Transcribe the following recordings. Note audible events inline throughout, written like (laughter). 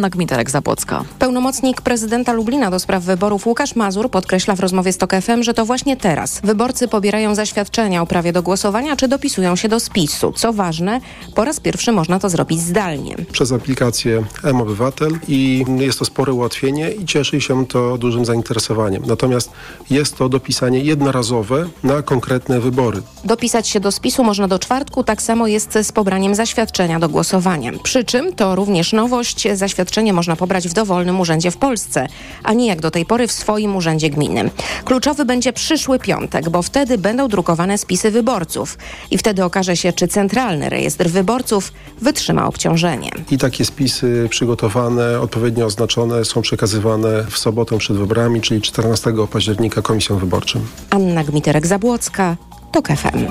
Anna Gmiterek-Zabłocka. Pełnomocnik prezydenta Lublina do spraw wyborów Łukasz Mazur podkreśla w rozmowie z TOK FM, że to właśnie teraz wyborcy pobierają zaświadczenia o prawie do głosowania czy dopisują się do spisu. Co ważne, po raz pierwszy można to zrobić zdalnie. Przez aplikację M-Obywatel i jest to spore ułatwienie i cieszy się to dużym zainteresowaniem. Natomiast jest to dopisanie jednorazowe na konkretne wybory. Dopisać się do spisu można do czwartku, tak samo jest z pobraniem zaświadczenia do głosowania. Przy czym to również nowość, zaświadczenie można pobrać w dowolnym urzędzie w Polsce, a nie jak do tej pory w swoim urzędzie gminy. Kluczowy będzie przyszły piątek, bo wtedy będą drukowane spisy wyborców i wtedy okaże się, czy Centralny Rejestr Wyborców wytrzyma obciążenie. I takie spisy przygotowane, odpowiednio oznaczone są przekazywane w sobotę przed wyborami, czyli 14 października komisjom wyborczym. Anna Gmiterek-Zabłocka, TOK FM.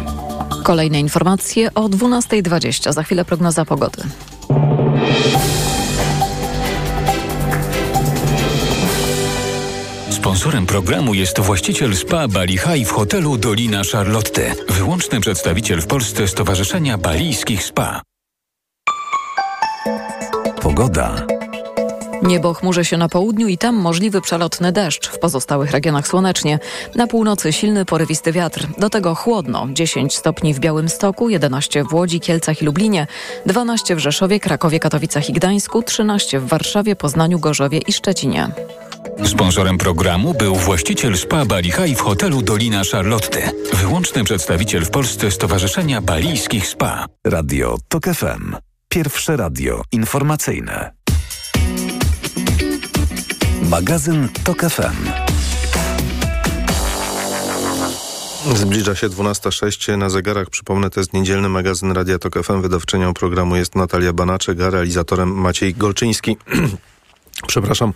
Kolejne informacje o 12.20. Za chwilę prognoza pogody. Sponsorem programu jest właściciel spa Bali High w hotelu Dolina Charlotte. Wyłączny przedstawiciel w Polsce Stowarzyszenia Balijskich Spa. Pogoda. Niebo chmurzy się na południu i tam możliwy przelotny deszcz. W pozostałych regionach słonecznie. Na północy silny porywisty wiatr. Do tego chłodno. 10 stopni w Białymstoku, 11 w Łodzi, Kielcach i Lublinie, 12 w Rzeszowie, Krakowie, Katowicach i Gdańsku, 13 w Warszawie, Poznaniu, Gorzowie i Szczecinie. Sponsorem programu był właściciel spa Bali High w hotelu Dolina Charlotte. Wyłączny przedstawiciel w Polsce Stowarzyszenia Balijskich Spa. Radio TOK FM. Pierwsze radio informacyjne. Magazyn TOK FM. Zbliża się 12.06 na zegarach. Przypomnę, to jest niedzielny magazyn Radia TOK FM. Wydawczynią programu jest Natalia Banaczek, a realizatorem Maciej Golczyński. (clears throat) Przepraszam.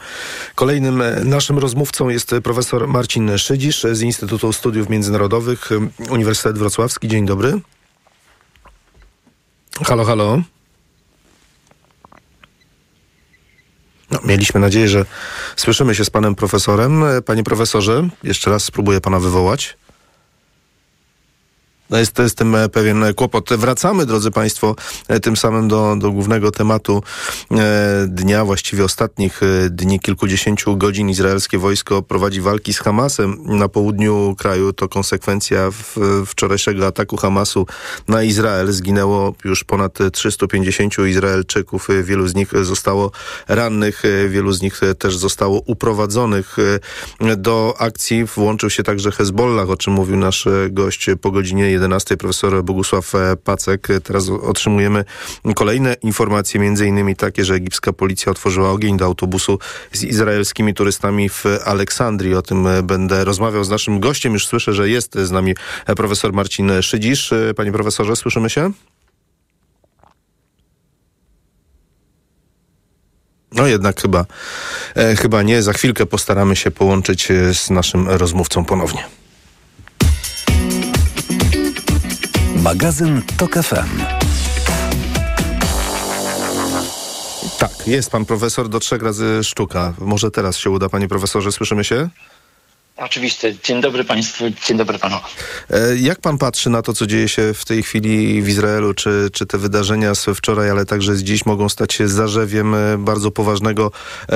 Kolejnym e, naszym rozmówcą jest profesor Marcin Szydzisz z Instytutu Studiów Międzynarodowych Uniwersytet Wrocławski. Dzień dobry. Halo, halo. No, mieliśmy nadzieję, że słyszymy się z panem profesorem. Panie profesorze, jeszcze raz spróbuję pana wywołać. No jest, jest tym pewien kłopot. Wracamy, drodzy Państwo, tym samym do, do głównego tematu e, dnia, właściwie ostatnich dni, kilkudziesięciu godzin. Izraelskie wojsko prowadzi walki z Hamasem na południu kraju. To konsekwencja wczorajszego ataku Hamasu na Izrael. Zginęło już ponad 350 Izraelczyków. Wielu z nich zostało rannych, wielu z nich też zostało uprowadzonych do akcji. Włączył się także Hezbollah, o czym mówił nasz gość po godzinie 11 profesor Bogusław Pacek. Teraz otrzymujemy kolejne informacje, między innymi takie, że egipska policja otworzyła ogień do autobusu z izraelskimi turystami w Aleksandrii. O tym będę rozmawiał z naszym gościem. Już słyszę, że jest z nami profesor Marcin Szydzisz. Panie profesorze, słyszymy się? No jednak chyba, e, chyba nie. Za chwilkę postaramy się połączyć z naszym rozmówcą ponownie. Magazyn TOK FM. Tak, jest pan profesor do trzech razy sztuka. Może teraz się uda, panie profesorze, słyszymy się? Oczywiście. Dzień dobry Państwu, dzień dobry Panu. Jak pan patrzy na to, co dzieje się w tej chwili w Izraelu? Czy, czy te wydarzenia z wczoraj, ale także z dziś mogą stać się zarzewiem bardzo poważnego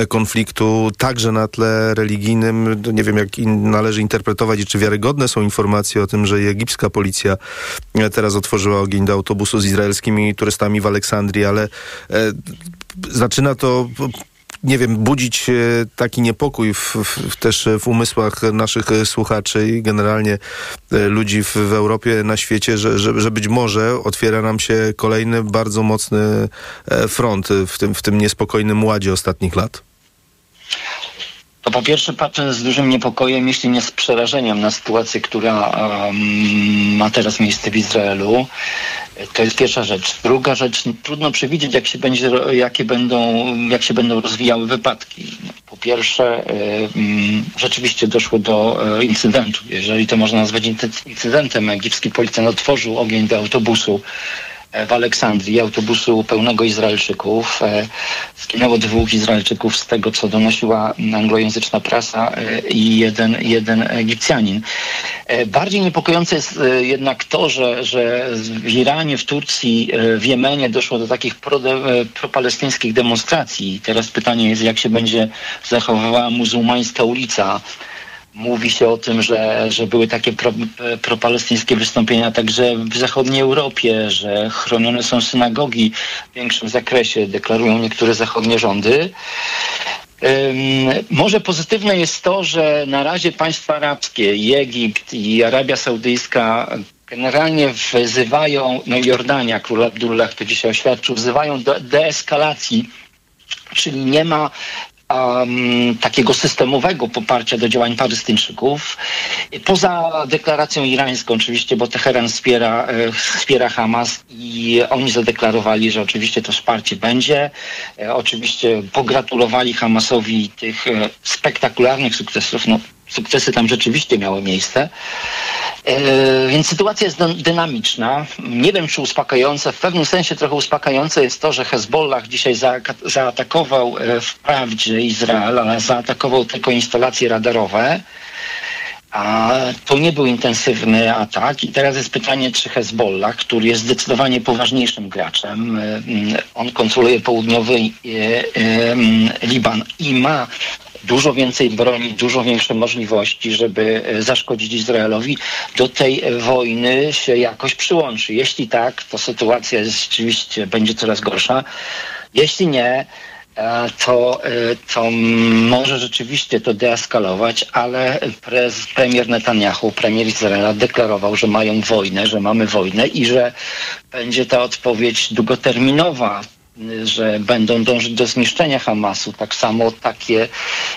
konfliktu, także na tle religijnym? Nie wiem, jak in, należy interpretować i czy wiarygodne są informacje o tym, że egipska policja teraz otworzyła ogień do autobusu z izraelskimi turystami w Aleksandrii, ale e, zaczyna to nie wiem, budzić taki niepokój w, w, też w umysłach naszych słuchaczy i generalnie ludzi w, w Europie, na świecie, że, że, że być może otwiera nam się kolejny bardzo mocny front w tym, w tym niespokojnym ładzie ostatnich lat? Po pierwsze patrzę z dużym niepokojem, jeśli nie z przerażeniem na sytuację, która ma teraz miejsce w Izraelu. To jest pierwsza rzecz. Druga rzecz, trudno przewidzieć, jak się, będzie, jakie będą, jak się będą rozwijały wypadki. Po pierwsze, rzeczywiście doszło do y, incydentu. Jeżeli to można nazwać incydentem, egipski policjant otworzył ogień do autobusu w Aleksandrii, autobusu pełnego Izraelczyków. Zginęło dwóch Izraelczyków z tego, co donosiła anglojęzyczna prasa i jeden, jeden Egipcjanin. Bardziej niepokojące jest jednak to, że, że w Iranie, w Turcji, w Jemenie doszło do takich pro, propalestyńskich demonstracji. Teraz pytanie jest, jak się będzie zachowywała muzułmańska ulica. Mówi się o tym, że, że były takie pro, propalestyńskie wystąpienia także w zachodniej Europie, że chronione są synagogi w większym zakresie, deklarują niektóre zachodnie rządy. Może pozytywne jest to, że na razie państwa arabskie, i Egipt i Arabia Saudyjska generalnie wzywają, no Jordania, król Abdullah to dzisiaj oświadczył, wzywają do deeskalacji, czyli nie ma um, takiego systemowego poparcia do działań palestyńczyków. Poza deklaracją irańską oczywiście, bo Teheran wspiera, e, wspiera Hamas i oni zadeklarowali, że oczywiście to wsparcie będzie. E, oczywiście pogratulowali Hamasowi tych e, spektakularnych sukcesów. No, sukcesy tam rzeczywiście miały miejsce. E, więc sytuacja jest dynamiczna. Nie wiem, czy uspokajająca. W pewnym sensie trochę uspokajające jest to, że Hezbollah dzisiaj za zaatakował e, wprawdzie Izrael, ale zaatakował tylko instalacje radarowe. A to nie był intensywny atak i teraz jest pytanie, czy Hezbollah, który jest zdecydowanie poważniejszym graczem, e, on kontroluje południowy Liban i ma dużo więcej broni, dużo większe możliwości, żeby e, zaszkodzić Izraelowi, do tej wojny się jakoś przyłączy. Jeśli tak, to sytuacja rzeczywiście będzie coraz gorsza. Jeśli nie, e, to, e, to może rzeczywiście to deeskalować, ale prez, premier Netanyahu, premier Izraela deklarował, że mają wojnę, że mamy wojnę i że będzie ta odpowiedź długoterminowa że będą dążyć do zniszczenia Hamasu. Tak samo takie,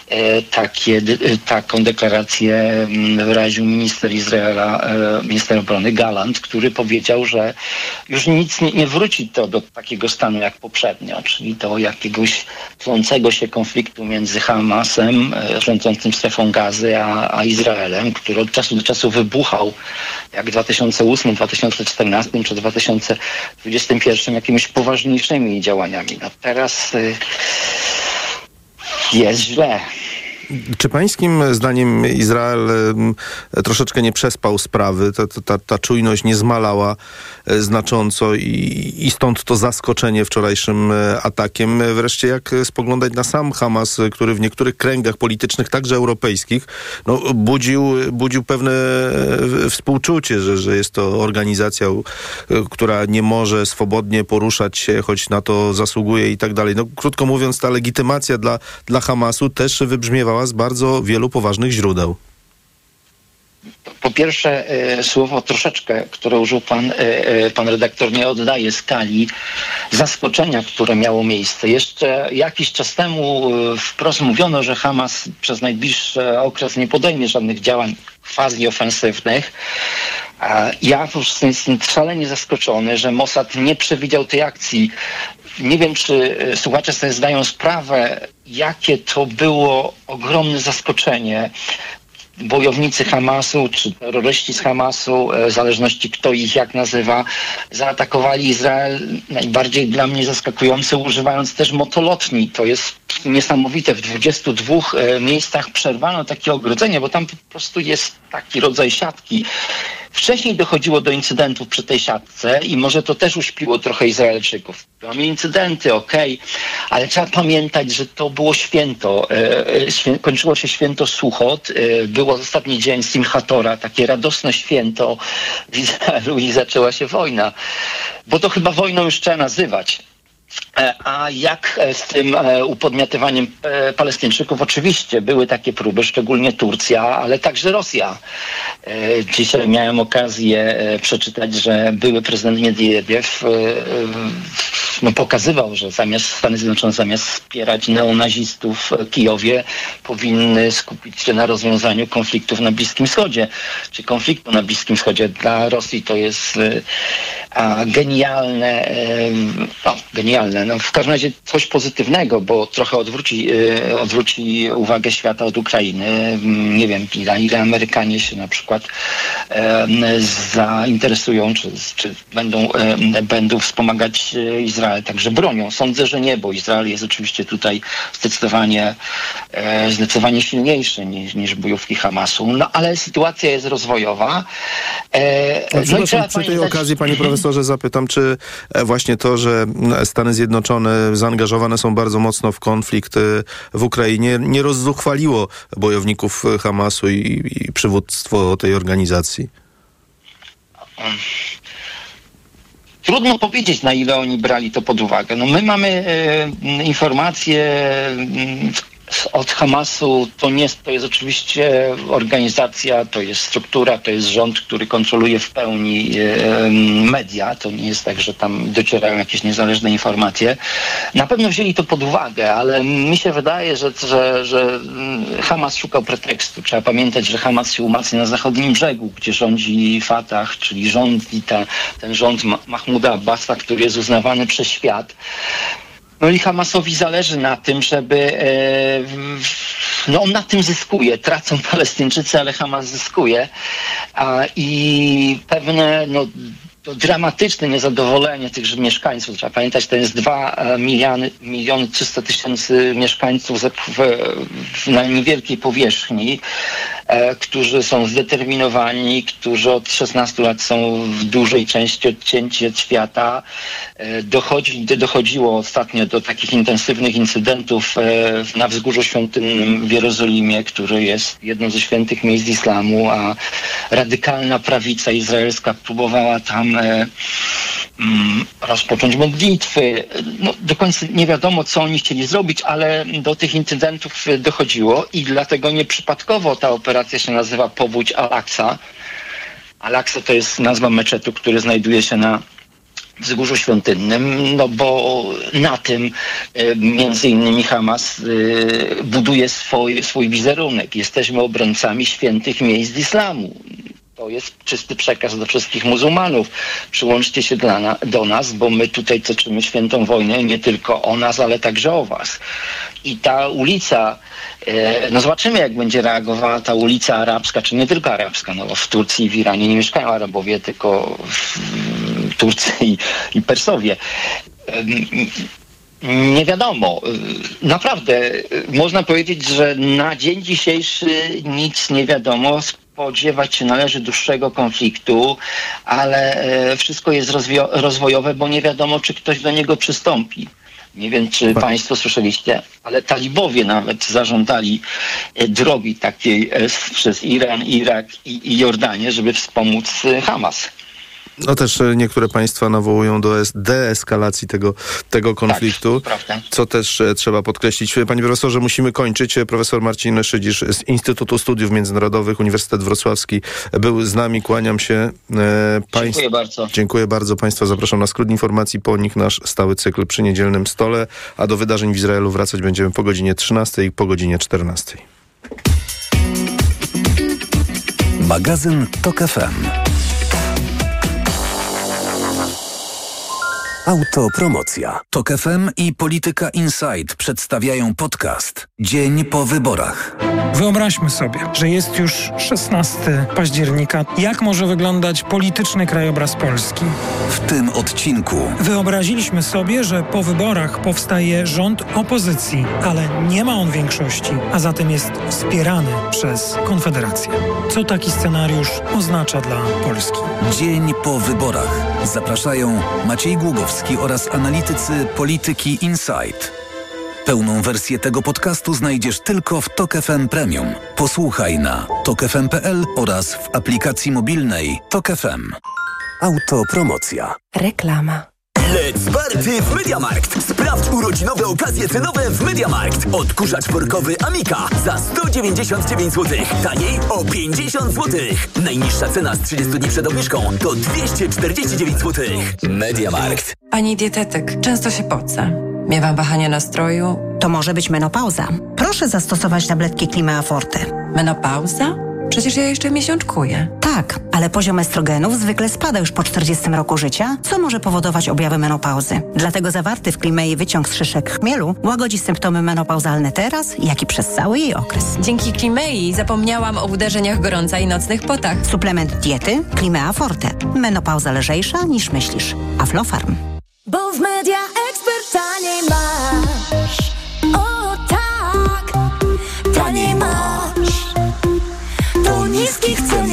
e, takie, e, taką deklarację mm, wyraził minister Izraela, e, minister obrony Galant, który powiedział, że już nic nie, nie wróci to do takiego stanu jak poprzednio, czyli do jakiegoś tlącego się konfliktu między Hamasem, rządzącym strefą gazy, a, a Izraelem, który od czasu do czasu wybuchał, jak w 2008, 2014 czy 2021 jakimiś poważniejszymi działaniami. No teraz y, jest źle. Czy pańskim zdaniem Izrael troszeczkę nie przespał sprawy? Ta, ta, ta czujność nie zmalała e, znacząco i, i stąd to zaskoczenie wczorajszym e, atakiem. Wreszcie jak spoglądać na sam Hamas, który w niektórych kręgach politycznych, także europejskich, no, budził, budził pewne e, współczucie, że, że jest to organizacja, która nie może swobodnie poruszać się, choć na to zasługuje i tak dalej. No, krótko mówiąc, ta legitymacja dla, dla Hamasu też wybrzmiewała z bardzo wielu poważnych źródeł. Po pierwsze, e, słowo troszeczkę, które użył pan, e, e, pan redaktor, nie oddaje skali zaskoczenia, które miało miejsce. Jeszcze jakiś czas temu wprost mówiono, że Hamas przez najbliższy okres nie podejmie żadnych działań quasi ofensywnych. Ja po prostu jestem szalenie zaskoczony, że Mossad nie przewidział tej akcji. Nie wiem, czy słuchacze sobie zdają sprawę, jakie to było ogromne zaskoczenie bojownicy Hamasu czy terroryści z Hamasu, e, w zależności kto ich jak nazywa, zaatakowali Izrael najbardziej dla mnie zaskakujące, używając też motolotni. To jest niesamowite. W 22 e, miejscach przerwano takie ogrodzenie, bo tam po prostu jest taki rodzaj siatki. Wcześniej dochodziło do incydentów przy tej siatce i może to też uśpiło trochę Izraelczyków. Mamy incydenty, okej, okay, ale trzeba pamiętać, że to było święto. E, kończyło się święto Suchot. E, było ostatni dzień Simchatora, takie radosne święto w Izraelu (laughs) i zaczęła się wojna. Bo to chyba wojną już trzeba nazywać. E, a jak e, z tym e, upodmiotywaniem Palestyńczyków? Oczywiście były takie próby, szczególnie Turcja, ale także Rosja. Dzisiaj miałem okazję przeczytać, że były prezydent Medvedev no, pokazywał, że zamiast Stany Zjednoczone zamiast wspierać neonazistów w Kijowie powinny skupić się na rozwiązaniu konfliktów na Bliskim Wschodzie, czy konfliktu na Bliskim Wschodzie. Dla Rosji to jest genialne, no, genialne, no w każdym razie coś pozytywnego, bo trochę odwróci, odwróci uwagę świata od Ukrainy. Mm, nie wiem, ile, ile Amerykanie się na przykład zainteresują, czy, czy będą, będą wspomagać Izrael także bronią. Sądzę, że nie, bo Izrael jest oczywiście tutaj zdecydowanie, zdecydowanie silniejszy niż, niż bojówki Hamasu. No ale sytuacja jest rozwojowa. E, no, no przy tej pamiętać... okazji, panie profesorze, zapytam, czy e, właśnie to, że Stany Zjednoczone zaangażowane są bardzo mocno w konflikt e, w Ukrainie, nie rozzuchwaliło bojowników Hamasu i, i przywództwo tej organizacji? Trudno powiedzieć, na ile oni brali to pod uwagę. No my mamy e, informacje od Hamasu to nie to jest oczywiście organizacja, to jest struktura, to jest rząd, który kontroluje w pełni e, media. To nie jest tak, że tam docierają jakieś niezależne informacje. Na pewno wzięli to pod uwagę, ale mi się wydaje, że, że, że mm, Hamas szukał pretekstu. Trzeba pamiętać, że Hamas się umacnia na zachodnim brzegu, gdzie rządzi Fatah, czyli rząd i ta, ten rząd Mahmuda Abbasa, który jest uznawany przez świat. No i Hamasowi zależy na tym, żeby. E, no on na tym zyskuje. Tracą Palestyńczycy, ale Hamas zyskuje. A, I pewne no, dramatyczne niezadowolenie tych mieszkańców. Trzeba pamiętać, to jest 2 e, miliony, miliony 300 tysięcy mieszkańców w, w, na niewielkiej powierzchni. E, którzy są zdeterminowani, którzy od 16 lat są w dużej części odcięci od świata. E, dochodzi, dochodziło ostatnio do takich intensywnych incydentów e, na Wzgórzu Świątynnym w Jerozolimie, który jest jedną ze świętych miejsc islamu, a radykalna prawica izraelska próbowała tam rozpocząć modlitwy. No, do końca nie wiadomo, co oni chcieli zrobić, ale do tych incydentów dochodziło i dlatego nieprzypadkowo ta operacja operacja się nazywa Powódź Al-Aqsa. Al-Aqsa to jest nazwa meczetu, który znajduje się na wzgórzu świątynnym, no bo na tym e, między innymi Hamas e, buduje swój, swój wizerunek. Jesteśmy obrońcami świętych miejsc islamu. To jest czysty przekaz do wszystkich muzułmanów. Przyłączcie się na, do nas, bo my tutaj toczymy świętą wojnę nie tylko o nas, ale także o was. I ta ulica, e, no zobaczymy jak będzie reagowała ta ulica arabska, czy nie tylko arabska, no w Turcji i w Iranie nie mieszkają Arabowie, tylko w Turcji i Persowie nie wiadomo. Naprawdę można powiedzieć, że na dzień dzisiejszy nic nie wiadomo spodziewać się należy dłuższego konfliktu, ale e, wszystko jest rozwojowe, bo nie wiadomo, czy ktoś do niego przystąpi. Nie wiem, czy Państwo słyszeliście, ale talibowie nawet zażądali e, drogi takiej e, przez Iran, Irak i Jordanię, żeby wspomóc Hamas. No też e, niektóre państwa nawołują do deeskalacji tego, tego konfliktu, tak, co też e, trzeba podkreślić. Panie profesorze, musimy kończyć. Profesor Marcin Szydzisz z Instytutu Studiów Międzynarodowych Uniwersytet Wrocławski był z nami. Kłaniam się. E. Dziękuję bardzo. Dziękuję bardzo. Państwa zapraszam na skrót informacji. Po nich nasz stały cykl przy niedzielnym stole, a do wydarzeń w Izraelu wracać będziemy po godzinie 13 i po godzinie 14. Magazyn TOK FM. Autopromocja. Tok FM i Polityka Insight przedstawiają podcast Dzień po wyborach. Wyobraźmy sobie, że jest już 16 października. Jak może wyglądać polityczny krajobraz Polski? W tym odcinku wyobraziliśmy sobie, że po wyborach powstaje rząd opozycji, ale nie ma on większości, a zatem jest wspierany przez Konfederację. Co taki scenariusz oznacza dla Polski? Dzień po wyborach. Zapraszają Maciej Głogowski oraz analitycy polityki Insight. Pełną wersję tego podcastu znajdziesz tylko w Tok FM Premium. Posłuchaj na tokefm.pl oraz w aplikacji mobilnej Tok FM. Autopromocja. Reklama. Let's party w Mediamarkt! Sprawdź urodzinowe okazje cenowe w Mediamarkt. Odkurzacz workowy Amika za 199 zł. Taniej o 50 zł. Najniższa cena z 30 dni przed obniżką to 249 zł. Mediamarkt. Pani dietetyk, często się poca. Miewam wahania nastroju. To może być menopauza. Proszę zastosować tabletki Klima Forte. Menopauza? Przecież ja jeszcze miesiączkuję. Tak ale poziom estrogenów zwykle spada już po 40 roku życia, co może powodować objawy menopauzy. Dlatego zawarty w Klimei wyciąg z szyszek chmielu łagodzi symptomy menopauzalne teraz, jak i przez cały jej okres. Dzięki Klimei zapomniałam o uderzeniach gorąca i nocnych potach. Suplement diety Klimea Forte. Menopauza lżejsza niż myślisz. Aflofarm. Bo w media ekspert taniej masz. O tak, taniej masz. To niskich cen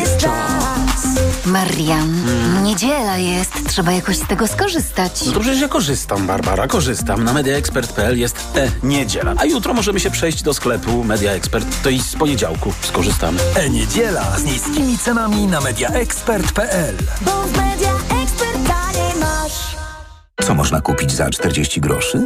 Marian, niedziela jest, trzeba jakoś z tego skorzystać. No przecież ja korzystam, Barbara, korzystam. Na mediaexpert.pl jest e-niedziela. A jutro możemy się przejść do sklepu Media Expert. To i z poniedziałku skorzystamy. E-niedziela z niskimi cenami na mediaexpert.pl Bo w media ekspert taniej masz. Co można kupić za 40 groszy?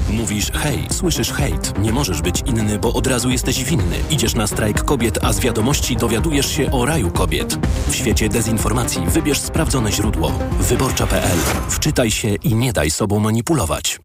Mówisz hej, słyszysz hejt. Nie możesz być inny, bo od razu jesteś winny. Idziesz na strajk kobiet, a z wiadomości dowiadujesz się o raju kobiet. W świecie dezinformacji wybierz sprawdzone źródło. Wyborcza.pl. Wczytaj się i nie daj sobą manipulować.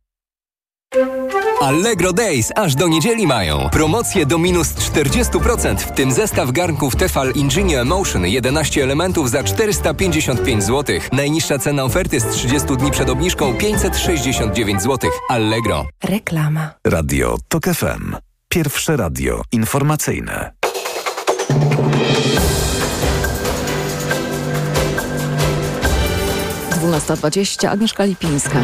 Allegro Days aż do niedzieli mają. Promocje do minus 40%, w tym zestaw garnków Tefal Ingenia Emotion 11 elementów za 455 zł. Najniższa cena oferty z 30 dni przed obniżką 569 zł. Allegro. Reklama. Radio TOK FM. Pierwsze radio informacyjne. Dwunasta dwadzieścia. Agnieszka Lipińska.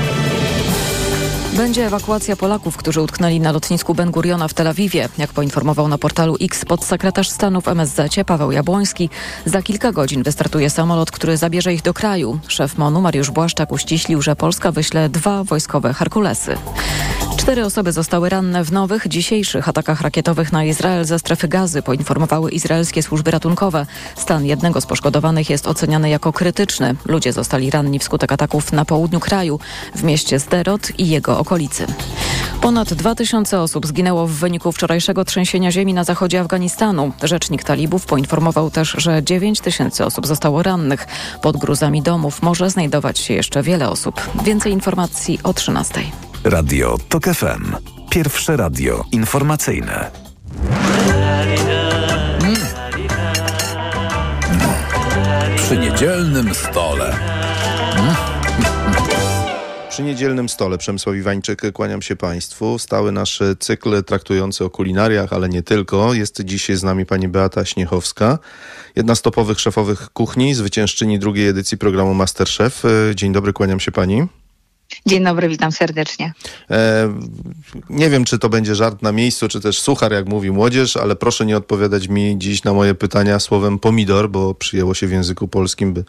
Będzie ewakuacja Polaków, którzy utknęli na lotnisku Ben Guriona w Tel Awiwie. Jak poinformował na portalu X podsekretarz stanu w MSZ Paweł Jabłoński, za kilka godzin wystartuje samolot, który zabierze ich do kraju. Szef MONU Mariusz Błaszczak uściślił, że Polska wyśle dwa wojskowe Herkulesy. Cztery osoby zostały ranne w nowych, dzisiejszych atakach rakietowych na Izrael ze strefy gazy, poinformowały izraelskie służby ratunkowe. Stan jednego z poszkodowanych jest oceniany jako krytyczny. Ludzie zostali ranni wskutek ataków na południu kraju, w mieście Sderot i jego okolicy. Ponad 2000 osób zginęło w wyniku wczorajszego trzęsienia ziemi na zachodzie Afganistanu. Rzecznik talibów poinformował też, że 9 tysięcy osób zostało rannych. Pod gruzami domów może znajdować się jeszcze wiele osób. Więcej informacji o 13. Radio TOK FM. Pierwsze radio informacyjne. Przy niedzielnym stole. Przy niedzielnym stole Przemysław Iwańczyk, kłaniam się Państwu. Stały nasz cykl traktujący o kulinariach, ale nie tylko. Jest dziś z nami pani Beata Śniechowska, jedna z topowych szefowych kuchni, zwyciężczyni drugiej edycji programu Masterchef. Dzień dobry, kłaniam się pani. Dzień dobry, witam serdecznie. E, nie wiem, czy to będzie żart na miejscu, czy też suchar, jak mówi młodzież, ale proszę nie odpowiadać mi dziś na moje pytania słowem pomidor, bo przyjęło się w języku polskim, by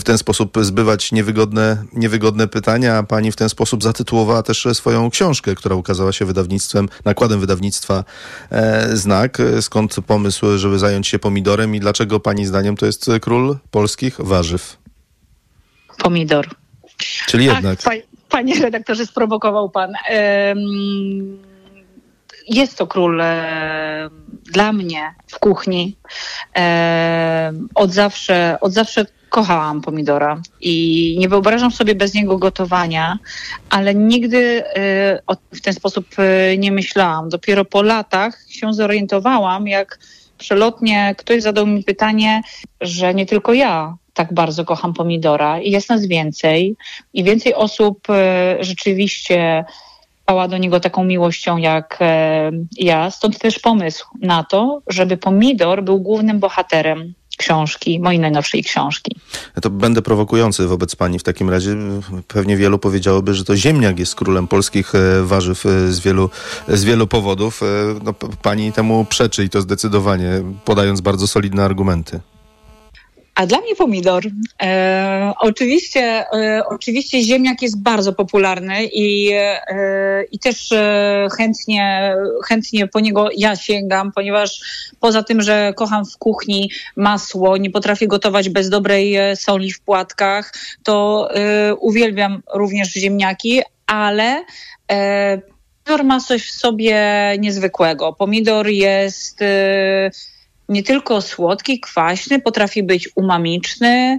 w ten sposób zbywać niewygodne, niewygodne pytania, a pani w ten sposób zatytułowała też swoją książkę, która ukazała się wydawnictwem, nakładem wydawnictwa e, Znak. Skąd pomysł, żeby zająć się pomidorem i dlaczego pani zdaniem to jest król polskich warzyw? Pomidor. Czyli jednak. Panie redaktorze, sprowokował pan. Jest to król dla mnie w kuchni. Od zawsze, od zawsze kochałam pomidora i nie wyobrażam sobie bez niego gotowania, ale nigdy w ten sposób nie myślałam. Dopiero po latach się zorientowałam, jak przelotnie ktoś zadał mi pytanie, że nie tylko ja tak bardzo kocham pomidora i jest nas więcej i więcej osób e, rzeczywiście pała do niego taką miłością jak e, ja. Stąd też pomysł na to, żeby pomidor był głównym bohaterem książki, mojej najnowszej książki. Ja to będę prowokujący wobec pani w takim razie. Pewnie wielu powiedziałoby, że to ziemniak jest królem polskich e, warzyw z wielu, z wielu powodów. No, pani temu przeczy i to zdecydowanie, podając bardzo solidne argumenty. A dla mnie pomidor. E, oczywiście, e, oczywiście ziemniak jest bardzo popularny i, e, i też e, chętnie, chętnie po niego ja sięgam, ponieważ poza tym, że kocham w kuchni masło, nie potrafię gotować bez dobrej e, soli w płatkach, to e, uwielbiam również ziemniaki, ale pomidor ma coś w sobie niezwykłego. Pomidor jest nie tylko słodki, kwaśny, potrafi być umamiczny,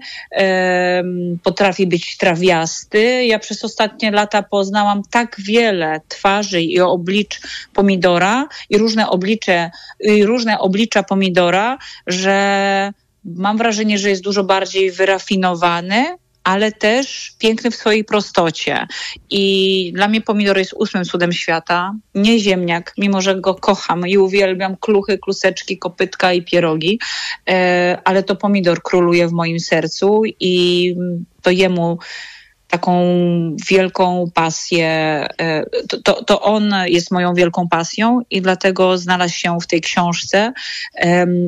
potrafi być trawiasty. Ja przez ostatnie lata poznałam tak wiele twarzy i oblicz pomidora i różne oblicze, i różne oblicza pomidora, że mam wrażenie, że jest dużo bardziej wyrafinowany, ale też piękny w swojej prostocie. I dla mnie pomidor jest ósmym cudem świata, nie ziemniak, mimo że go kocham i uwielbiam kluchy, kluseczki, kopytka i pierogi, e, ale to pomidor króluje w moim sercu i to jemu taką wielką pasję. e, To, to, to on jest moją wielką pasją i dlatego znalazł się w tej książce.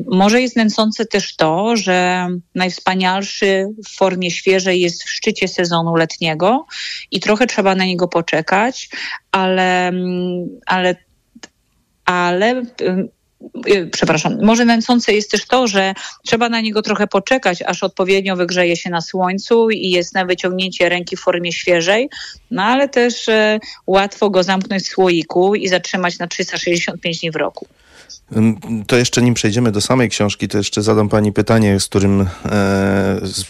Może jest nęcące też to, że najwspanialszy w formie świeżej jest w szczycie sezonu letniego i trochę trzeba na niego poczekać, ale, mm, ale ale y, przepraszam, może nęcące jest też to, że trzeba na niego trochę poczekać, aż odpowiednio wygrzeje się na słońcu i jest na wyciągnięcie ręki w formie świeżej, no ale też e, łatwo go zamknąć w słoiku i zatrzymać na 365 dni w roku. To jeszcze nim przejdziemy do samej książki, to jeszcze zadam pani pytanie, z którym, e, z,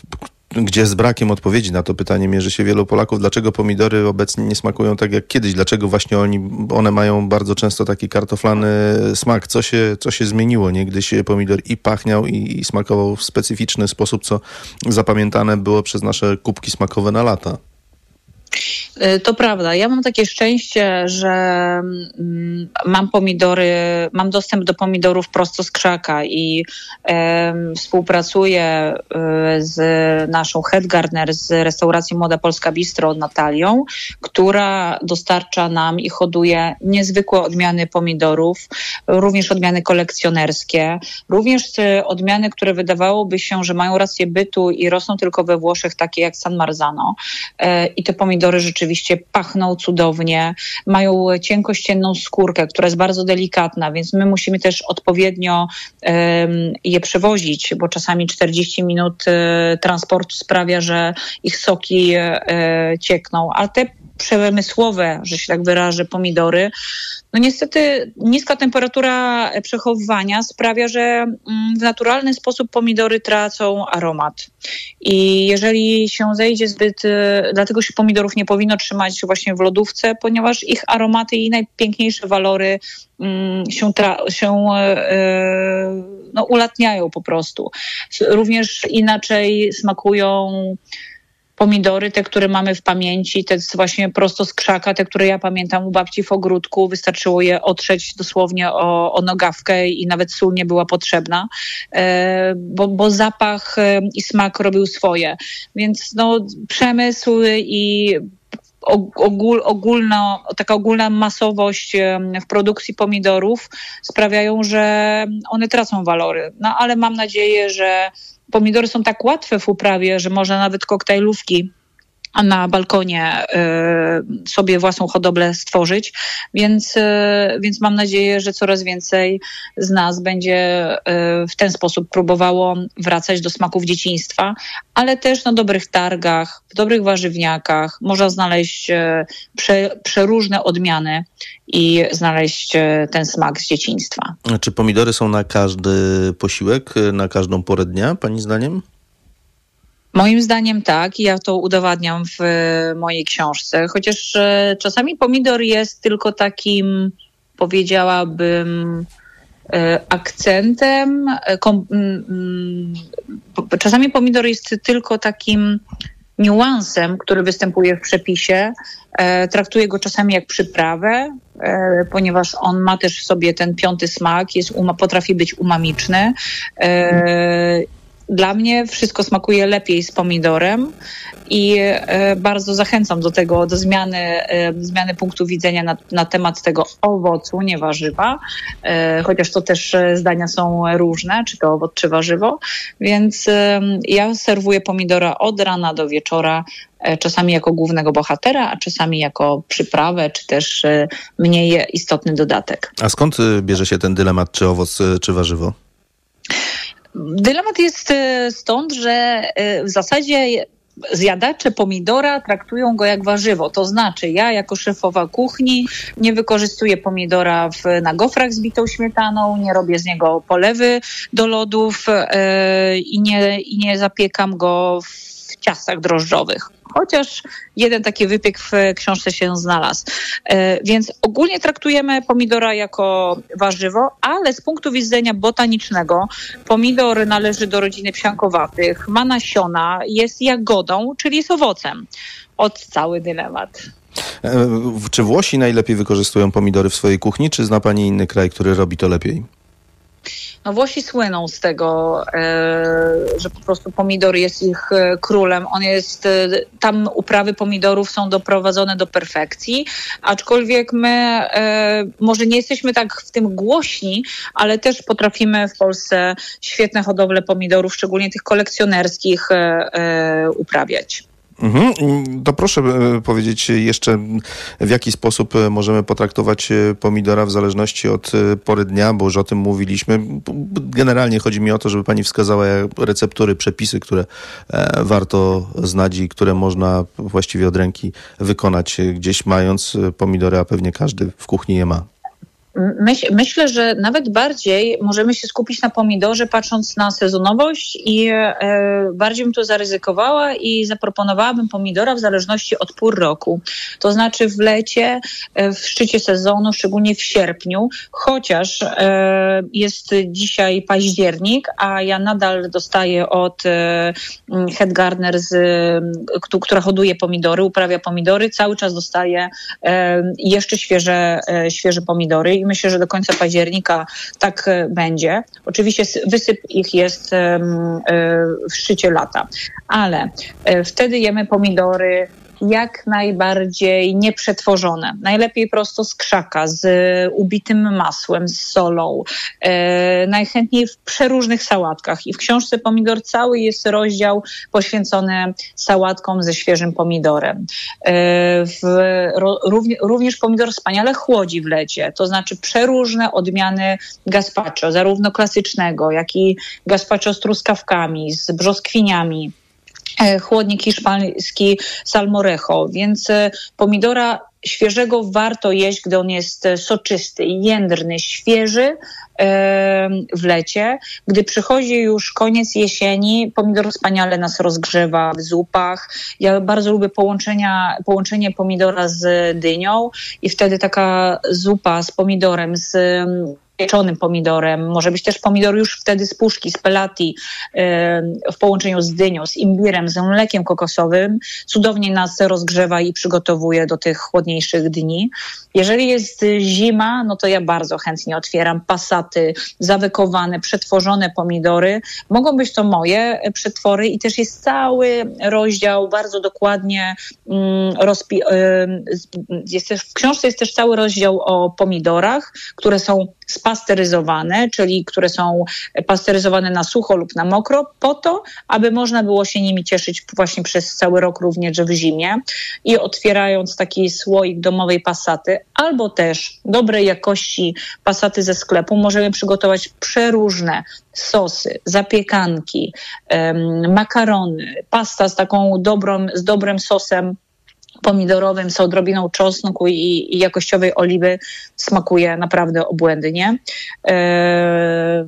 gdzie z brakiem odpowiedzi na to pytanie mierzy się wielu Polaków. Dlaczego pomidory obecnie nie smakują tak jak kiedyś? Dlaczego właśnie oni, one mają bardzo często taki kartoflany smak? Co się, co się zmieniło? Niegdyś pomidor i pachniał i, i smakował w specyficzny sposób, co zapamiętane było przez nasze kubki smakowe na lata. Y, To prawda. Ja mam takie szczęście, że mm, mam pomidory, mam dostęp do pomidorów prosto z krzaka i em, współpracuję y, z naszą head gardener z restauracji Młoda Polska Bistro Natalią, która dostarcza nam i hoduje niezwykłe odmiany pomidorów, również odmiany kolekcjonerskie, również y, odmiany, które wydawałoby się, że mają rację bytu i rosną tylko we Włoszech, takie jak San Marzano. E, I te pomidory rzeczywiście pachną cudownie, mają cienkościenną skórkę, która jest bardzo delikatna, więc my musimy też odpowiednio je przewozić, bo czasami 40 minut e, transportu sprawia, że ich soki e, ciekną, ale te przemysłowe, że się tak wyrażę, pomidory, no niestety niska temperatura przechowywania sprawia, że mm, w naturalny sposób pomidory tracą aromat. I jeżeli się zejdzie zbyt, e, dlatego się pomidorów nie powinno trzymać właśnie w lodówce, ponieważ ich aromaty i najpiękniejsze walory mm, się, tra- się e, e, no, ulatniają po prostu. Również inaczej smakują pomidory, te, które mamy w pamięci, te właśnie prosto z krzaka, te, które ja pamiętam u babci w ogródku, wystarczyło je otrzeć dosłownie o, o nogawkę i nawet sól nie była potrzebna, e, bo, bo zapach e, i smak robił swoje. Więc no, przemysł i ogól, ogólno, taka ogólna masowość w produkcji pomidorów sprawiają, że one tracą walory. No ale mam nadzieję, że pomidory są tak łatwe w uprawie, że można nawet koktajlówki na balkonie y, sobie własną hodowlę stworzyć, więc, y, więc mam nadzieję, że coraz więcej z nas będzie y, w ten sposób próbowało wracać do smaków dzieciństwa, ale też na dobrych targach, w dobrych warzywniakach można znaleźć prze, przeróżne odmiany i znaleźć ten smak z dzieciństwa. Czy pomidory są na każdy posiłek, na każdą porę dnia, pani zdaniem? Moim zdaniem tak, i ja to udowadniam w e, mojej książce, chociaż e, czasami pomidor jest tylko takim, powiedziałabym, e, akcentem. czasami pomidor jest tylko takim niuansem, który występuje w przepisie. Traktuję go czasami jak przyprawę, ponieważ on ma też w sobie ten piąty smak, jest, potrafi być umamiczny. Dla mnie wszystko smakuje lepiej z pomidorem i e, bardzo zachęcam do tego, do zmiany, e, zmiany punktu widzenia na, na temat tego owocu, nie warzywa, e, chociaż to też zdania są różne, czy to owoc, czy warzywo, więc ja serwuję pomidora od rana do wieczora, czasami jako głównego bohatera, a czasami jako przyprawę, czy też mniej istotny dodatek. A skąd bierze się ten dylemat, czy owoc, czy warzywo? Dylemat jest e, stąd, że e, w zasadzie zjadacze pomidora traktują go jak warzywo. To znaczy, ja jako szefowa kuchni nie wykorzystuję pomidora w, na gofrach z bitą śmietaną, nie robię z niego polewy do lodów e, i, nie, i nie zapiekam go w ciastach drożdżowych. Chociaż jeden taki wypiek w książce się znalazł. E, Więc ogólnie traktujemy pomidora jako warzywo, ale z punktu widzenia botanicznego pomidor należy do rodziny psiankowatych, ma nasiona, jest jagodą, czyli jest owocem. Od cały dylemat. E, Czy Włosi najlepiej wykorzystują pomidory w swojej kuchni, czy zna Pani inny kraj, który robi to lepiej? No Włosi słyną z tego, e, że po prostu pomidor jest ich e, królem. On jest, e, tam uprawy pomidorów są doprowadzone do perfekcji, aczkolwiek my może nie jesteśmy tak w tym głośni, ale też potrafimy w Polsce świetne hodowle pomidorów, szczególnie tych kolekcjonerskich, uprawiać. Mhm. To proszę e, powiedzieć jeszcze, w jaki sposób e, możemy potraktować e, pomidora w zależności od pory dnia, bo już o tym mówiliśmy. Generalnie chodzi mi o to, żeby pani wskazała receptury, przepisy, które warto znać i które można właściwie od ręki wykonać gdzieś mając pomidory, a pewnie każdy w kuchni je ma. Myśl, myślę, że nawet bardziej możemy się skupić na pomidorze, patrząc na sezonowość i e, bardziej bym to zaryzykowała i zaproponowałabym pomidora w zależności od pór roku. To znaczy w lecie, e, w szczycie sezonu, szczególnie w sierpniu, chociaż e, jest dzisiaj październik, a ja nadal dostaję od e, mm, Head Gardener, z, któ- która hoduje pomidory, uprawia pomidory, cały czas dostaję e, jeszcze świeże, e, świeże pomidory myślę, że do końca października tak e, będzie. Oczywiście wysyp ich jest e, w szczycie lata, ale e, wtedy jemy pomidory jak najbardziej nieprzetworzone. Najlepiej prosto z krzaka, z ubitym masłem, z solą. E, najchętniej w przeróżnych sałatkach. I w książce Pomidor cały jest rozdział poświęcony sałatkom ze świeżym pomidorem. E, w, ro, równie, również pomidor wspaniale chłodzi w lecie, to znaczy przeróżne odmiany gazpacho, zarówno klasycznego, jak i gazpacho z truskawkami, z brzoskwiniami chłodnik hiszpański salmorejo, więc e, pomidora świeżego warto jeść, gdy on jest e, soczysty, jędrny, świeży e, w lecie. Gdy przychodzi już koniec jesieni, pomidor wspaniale nas rozgrzewa w zupach. Ja bardzo lubię połączenia, połączenie pomidora z dynią i wtedy taka zupa z pomidorem, z pieczonym pomidorem, może być też pomidor już wtedy z puszki, z pelati, w połączeniu z dynią, z imbirem, z mlekiem kokosowym, cudownie nas rozgrzewa i przygotowuje do tych chłodniejszych dni. Jeżeli jest zima, no to ja bardzo chętnie otwieram pasaty, zawykowane, przetworzone pomidory. Mogą być to moje przetwory i też jest cały rozdział bardzo dokładnie mm, rozpi- z- jest też, w książce jest też cały rozdział o pomidorach, które są spasteryzowane, czyli które są pasteryzowane na sucho lub na mokro, po to, aby można było się nimi cieszyć właśnie przez cały rok, również w zimie. I otwierając taki słoik domowej pasaty, albo też dobrej jakości pasaty ze sklepu, możemy przygotować przeróżne sosy, zapiekanki, makarony, pasta z taką dobrą, z dobrym sosem pomidorowym z odrobiną czosnku i, i jakościowej oliwy smakuje naprawdę obłędnie. E,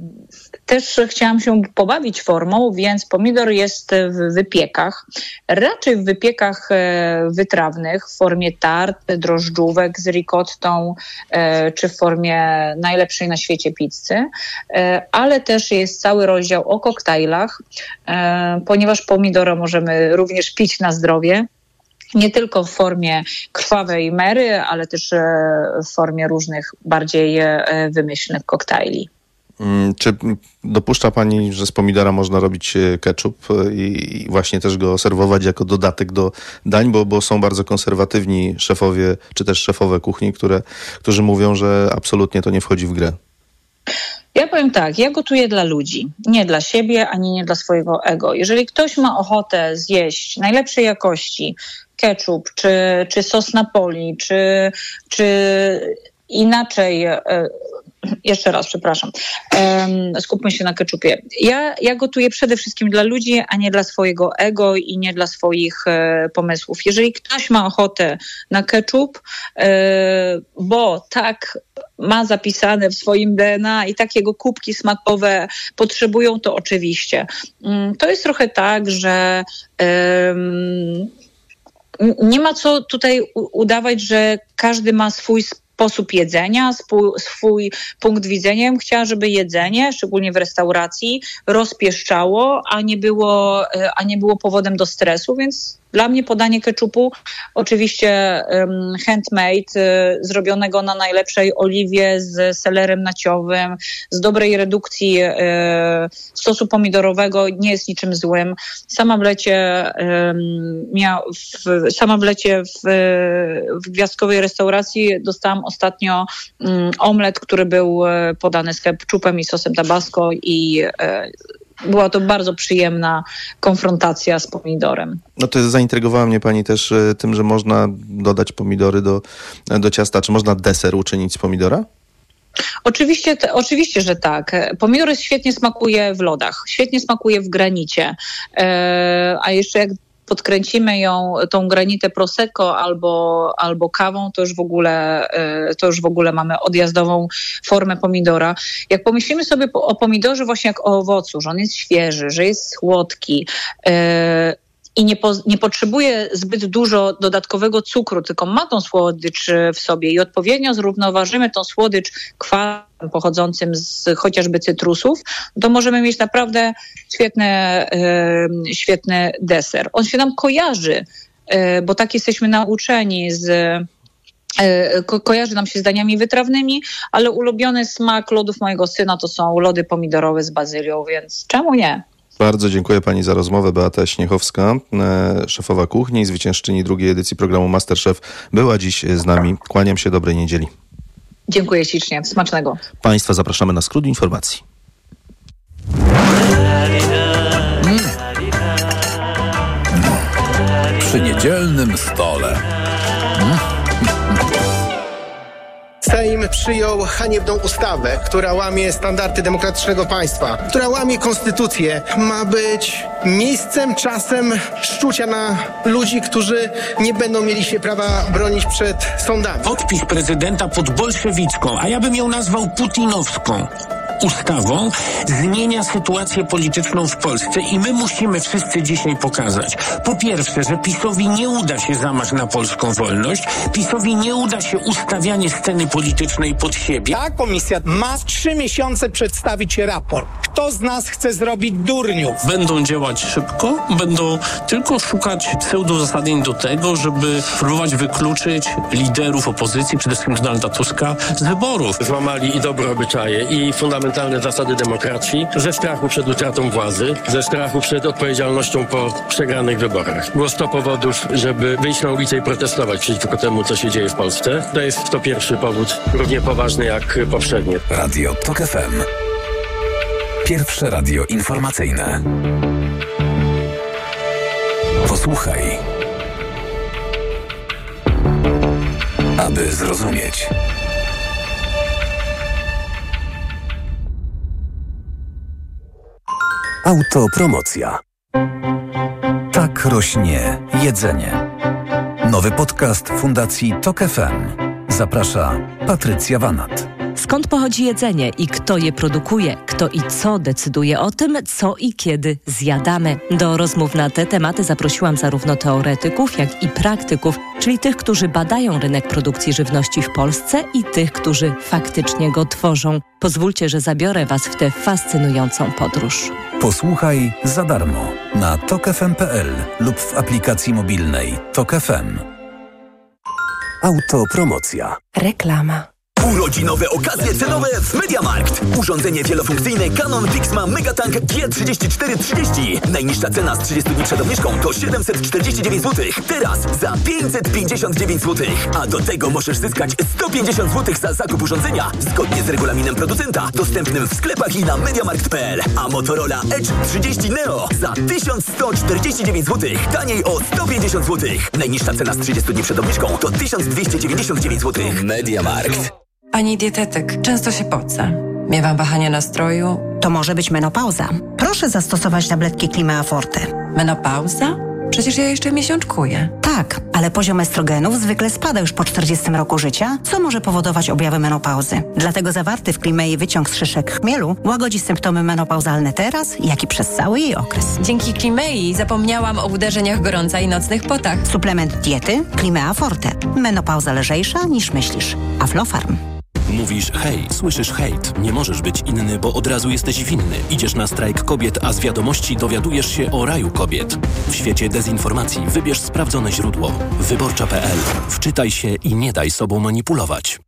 też chciałam się pobawić formą, więc pomidor jest w wypiekach, raczej w wypiekach e, wytrawnych w formie tart, drożdżówek z ricottą, e, czy w formie najlepszej na świecie pizzy, ale też jest cały rozdział o koktajlach, ponieważ pomidora możemy również pić na zdrowie nie tylko w formie krwawej mery, ale też e, w formie różnych bardziej e, wymyślnych koktajli. Mm, Czy dopuszcza Pani, że z pomidora można robić e, ketchup i i właśnie też go serwować jako dodatek do dań, bo, bo są bardzo konserwatywni szefowie, czy też szefowe kuchni, które, którzy mówią, że absolutnie to nie wchodzi w grę. Ja powiem tak, ja gotuję dla ludzi, nie dla siebie, ani nie dla swojego ego. Jeżeli ktoś ma ochotę zjeść najlepszej jakości ketchup, czy, czy sos Napoli, czy, czy inaczej, e, jeszcze raz, przepraszam, skupmy się na keczupie. Ja, ja gotuję przede wszystkim dla ludzi, a nie dla swojego ego i nie dla swoich e, pomysłów. Jeżeli ktoś ma ochotę na ketchup, e, bo tak ma zapisane w swoim DNA i takiego kubki smakowe potrzebują, to oczywiście. Mm, To jest trochę tak, że nie ma co tutaj udawać, że każdy ma swój sposób jedzenia, swój, punkt widzenia. Chciała, żeby jedzenie, szczególnie w restauracji, rozpieszczało, a nie było, e, a nie było powodem do stresu, więc dla mnie podanie keczupu, oczywiście handmade, e, zrobionego na najlepszej oliwie z selerem naciowym, z dobrej redukcji e, sosu pomidorowego, nie jest niczym złym. Sama w lecie, w, sama w lecie w, w gwiazdkowej restauracji dostałam ostatnio mm, omlet, który był e, podany z ketchupem i sosem tabasco i e, była to bardzo przyjemna konfrontacja z pomidorem. No to zaintrygowała mnie Pani też e, tym, że można dodać pomidory do, do ciasta. Czy można deser uczynić z pomidora? Oczywiście, te, oczywiście, że tak. Pomidor świetnie smakuje w lodach, świetnie smakuje w granicie. E, a jeszcze jak podkręcimy ją, tą granitę prosecco albo, albo kawą, to już, w ogóle, e, to już w ogóle mamy odjazdową formę pomidora. Jak pomyślimy sobie o pomidorze właśnie jak o owocu, że on jest świeży, że jest słodki, e, i nie, po, nie potrzebuje zbyt dużo dodatkowego cukru, tylko ma tą słodycz e, w sobie i odpowiednio zrównoważymy tą słodycz kwasem pochodzącym z chociażby cytrusów, to możemy mieć naprawdę świetny, świetny deser. On się nam kojarzy, e, bo tak jesteśmy nauczeni z e, ko- kojarzy nam się z daniami wytrawnymi, ale ulubiony smak lodów mojego syna to są lody pomidorowe z bazylią, więc czemu nie? Bardzo dziękuję Pani za rozmowę. Beata Śniechowska, e, szefowa kuchni, zwyciężczyni drugiej edycji programu Masterchef, była dziś z nami. Kłaniam się, dobrej niedzieli. Dziękuję ślicznie, smacznego. Państwa zapraszamy na skrót informacji. Przy niedzielnym stole. Przyjął haniebną ustawę, która łamie standardy demokratycznego państwa, która łamie konstytucję. Ma być miejscem, czasem szczucia na ludzi, którzy nie będą mieli się prawa bronić przed sądami. Podpis prezydenta pod bolszewicką, a ja bym ją nazwał putinowską ustawą zmienia sytuację polityczną w Polsce i my musimy wszyscy dzisiaj pokazać. Po pierwsze, że PiSowi nie uda się zamach na polską wolność, PiSowi nie uda się ustawianie sceny politycznej pod siebie. Ta komisja ma trzy miesiące przedstawić raport. Kto z nas chce zrobić durniów? Będą działać szybko, będą tylko szukać pseudozasadnień do tego, żeby próbować wykluczyć liderów opozycji, przede wszystkim Donalda Tuska, z wyborów. Złamali i dobre obyczaje, i fundamentalne zasady demokracji ze strachu przed utratą władzy, ze strachu przed odpowiedzialnością po przegranych wyborach. Było 100 powodów, żeby wyjść na ulicę i protestować przeciwko temu, co się dzieje w Polsce. To jest to pierwszy powód, równie poważny jak poprzednie. Radio TOK FM. Pierwsze radio informacyjne. Posłuchaj. Aby zrozumieć. Autopromocja. Tak rośnie jedzenie. Nowy podcast Fundacji Tok FM. Zaprasza Patrycja Wanat. Skąd pochodzi jedzenie i kto je produkuje? Kto i co decyduje o tym, co i kiedy zjadamy? Do rozmów na te tematy zaprosiłam zarówno teoretyków, jak i praktyków, czyli tych, którzy badają rynek produkcji żywności w Polsce i tych, którzy faktycznie go tworzą. Pozwólcie, że zabiorę Was w tę fascynującą podróż. Posłuchaj za darmo na tokefm.pl lub w aplikacji mobilnej Tok FM. Autopromocja. Reklama. Urodzinowe okazje cenowe w MediaMarkt. Urządzenie wielofunkcyjne Canon Pixma Megatank G3430. Najniższa cena z 30 dni przed obniżką to 749 zł. Teraz za 559 zł. A do tego możesz zyskać 150 zł za zakup urządzenia zgodnie z regulaminem producenta, dostępnym w sklepach i na MediaMarkt.pl. A Motorola Edge 30 Neo za 1149 zł. Taniej o 150 zł. Najniższa cena z 30 dni przed obniżką to 1299 zł. MediaMarkt. Pani dietetyk, często się pocę. Miewam wahania nastroju. To może być menopauza. Proszę zastosować tabletki Klimea Forte. Menopauza? Przecież ja jeszcze miesiączkuję. Tak, ale poziom estrogenów zwykle spada już po 40 roku życia, co może powodować objawy menopauzy. Dlatego zawarty w Klimei wyciąg z szyszek chmielu łagodzi symptomy menopauzalne teraz, jak i przez cały jej okres. Dzięki Klimei zapomniałam o uderzeniach gorąca i nocnych potach. Suplement diety Klimea Forte. Menopauza lżejsza niż myślisz. Aflofarm. Mówisz hej, słyszysz hejt. Nie możesz być inny, bo od razu jesteś winny. Idziesz na strajk kobiet, a z wiadomości dowiadujesz się o raju kobiet. W świecie dezinformacji wybierz sprawdzone źródło. Wyborcza.pl. Wczytaj się i nie daj sobą manipulować.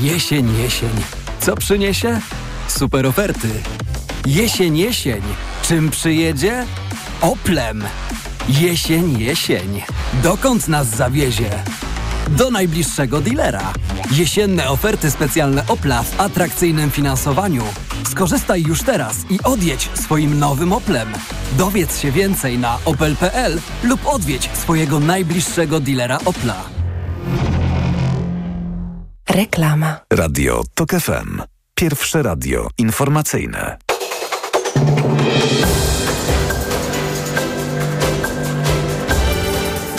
Jesień, jesień. Co przyniesie? Super oferty. Jesień, jesień. Czym przyjedzie? Oplem. Jesień, jesień. Dokąd nas zawiezie? Do najbliższego dealera. Jesienne oferty specjalne Opla w atrakcyjnym finansowaniu. Skorzystaj już teraz i odjedź swoim nowym Oplem. Dowiedz się więcej na opel.pl lub odwiedź swojego najbliższego dealera Opla. Reklama. Radio TOK FM. Pierwsze radio informacyjne.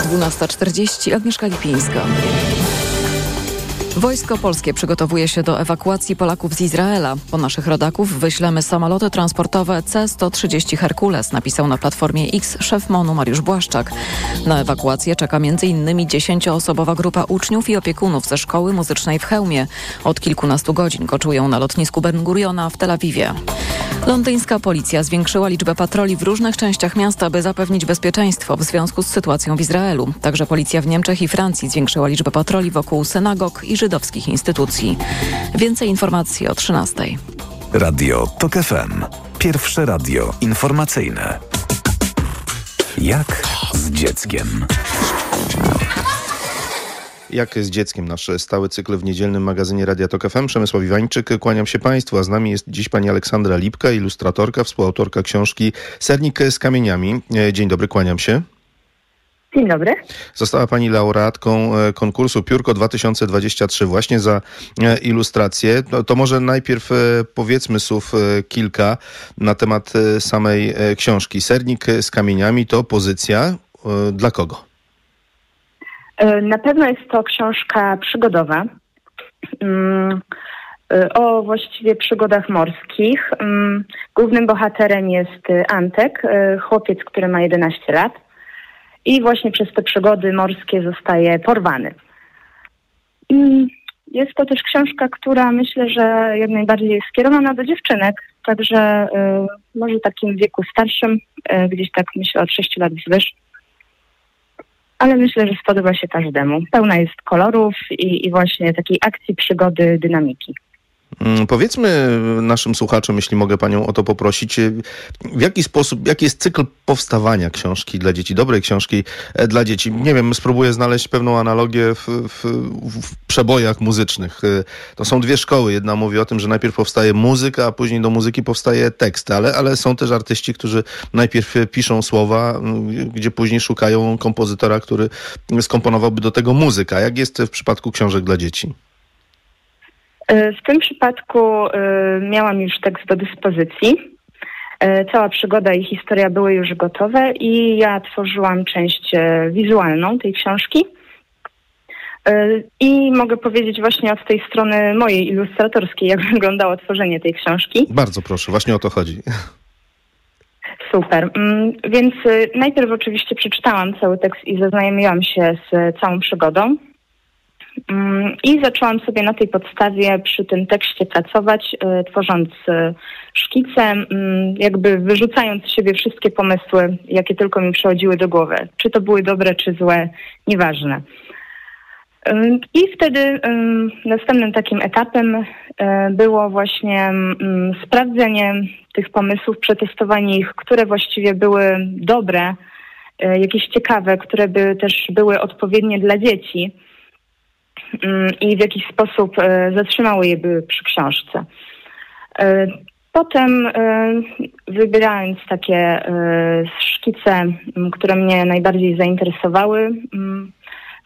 Dwunasta czterdzieści. Agnieszka Lipińska. Wojsko polskie przygotowuje się do ewakuacji Polaków z Izraela. Po naszych rodaków wyślemy samoloty transportowe C-130 Herkules, napisał na Platformie X szef MONU Mariusz Błaszczak. Na ewakuację czeka m.in. dziesięcioosobowa grupa uczniów i opiekunów ze szkoły muzycznej w Chełmie. Od kilkunastu godzin koczują na lotnisku Ben Guriona w Tel Awiwie. Londyńska policja zwiększyła liczbę patroli w różnych częściach miasta, by zapewnić bezpieczeństwo w związku z sytuacją w Izraelu. Także policja w Niemczech i Francji zwiększyła liczbę patroli wokół synagog i żydowskich instytucji. Więcej informacji o 13. Radio TOK FM. Pierwsze radio informacyjne. Jak z dzieckiem? Jak z dzieckiem nasz stały cykl w niedzielnym magazynie Radia Tok FM. Przemysław Iwańczyk, kłaniam się Państwu, a z nami jest dziś pani Aleksandra Lipka, ilustratorka, współautorka książki Sernik z kamieniami. E, Dzień dobry, kłaniam się. Dzień dobry. Została Pani laureatką e, konkursu Piórko 2023 właśnie za e, ilustrację. No, to może najpierw e, powiedzmy słów kilka na temat samej książki. Sernik z kamieniami to pozycja dla kogo? Na pewno jest to książka przygodowa mm, o właściwie przygodach morskich. Mm, Głównym bohaterem jest Antek, chłopiec, który ma 11 lat i właśnie przez te przygody morskie zostaje porwany. I Jest to też książka, która myślę, że jak najbardziej jest skierowana do dziewczynek, także e, może w takim wieku starszym, e, gdzieś tak myślę od 6 lat wzwyż. ale myślę, że spodoba się każdemu. Pełna jest kolorów i, i właśnie takiej akcji, przygody, dynamiki. Mm, Powiedzmy naszym słuchaczom, jeśli mogę panią o to poprosić, e, w jaki sposób, jaki jest cykl powstawania książki dla dzieci, dobrej książki e, dla dzieci? Nie wiem, spróbuję znaleźć pewną analogię w, w, w przebojach muzycznych. E, To są dwie szkoły. Jedna mówi o tym, że najpierw powstaje muzyka, a później do muzyki powstaje tekst, ale, ale są też artyści, którzy najpierw piszą słowa, m, gdzie później szukają kompozytora, który skomponowałby do tego muzyka. Jak jest w przypadku książek dla dzieci? E, W tym przypadku e, miałam już tekst do dyspozycji. E, Cała przygoda i historia były już gotowe i ja tworzyłam część wizualną tej książki. I mogę powiedzieć właśnie od tej strony mojej ilustratorskiej, (laughs) jak wyglądało tworzenie tej książki. Bardzo proszę, właśnie o to chodzi. Super. Mm, więc najpierw oczywiście przeczytałam cały tekst i zaznajomiłam się z całą przygodą. Mm, I zaczęłam sobie na tej podstawie przy tym tekście pracować, y, tworząc y, szkice, mm, jakby wyrzucając z siebie wszystkie pomysły, jakie tylko mi przychodziły do głowy. Czy to były dobre, czy złe, nieważne. I wtedy następnym takim etapem było właśnie sprawdzenie tych pomysłów, przetestowanie ich, które właściwie były dobre, jakieś ciekawe, które by też były odpowiednie dla dzieci i w jakiś sposób e, zatrzymały je by przy książce. E, potem wybierając takie szkice, które mnie najbardziej zainteresowały,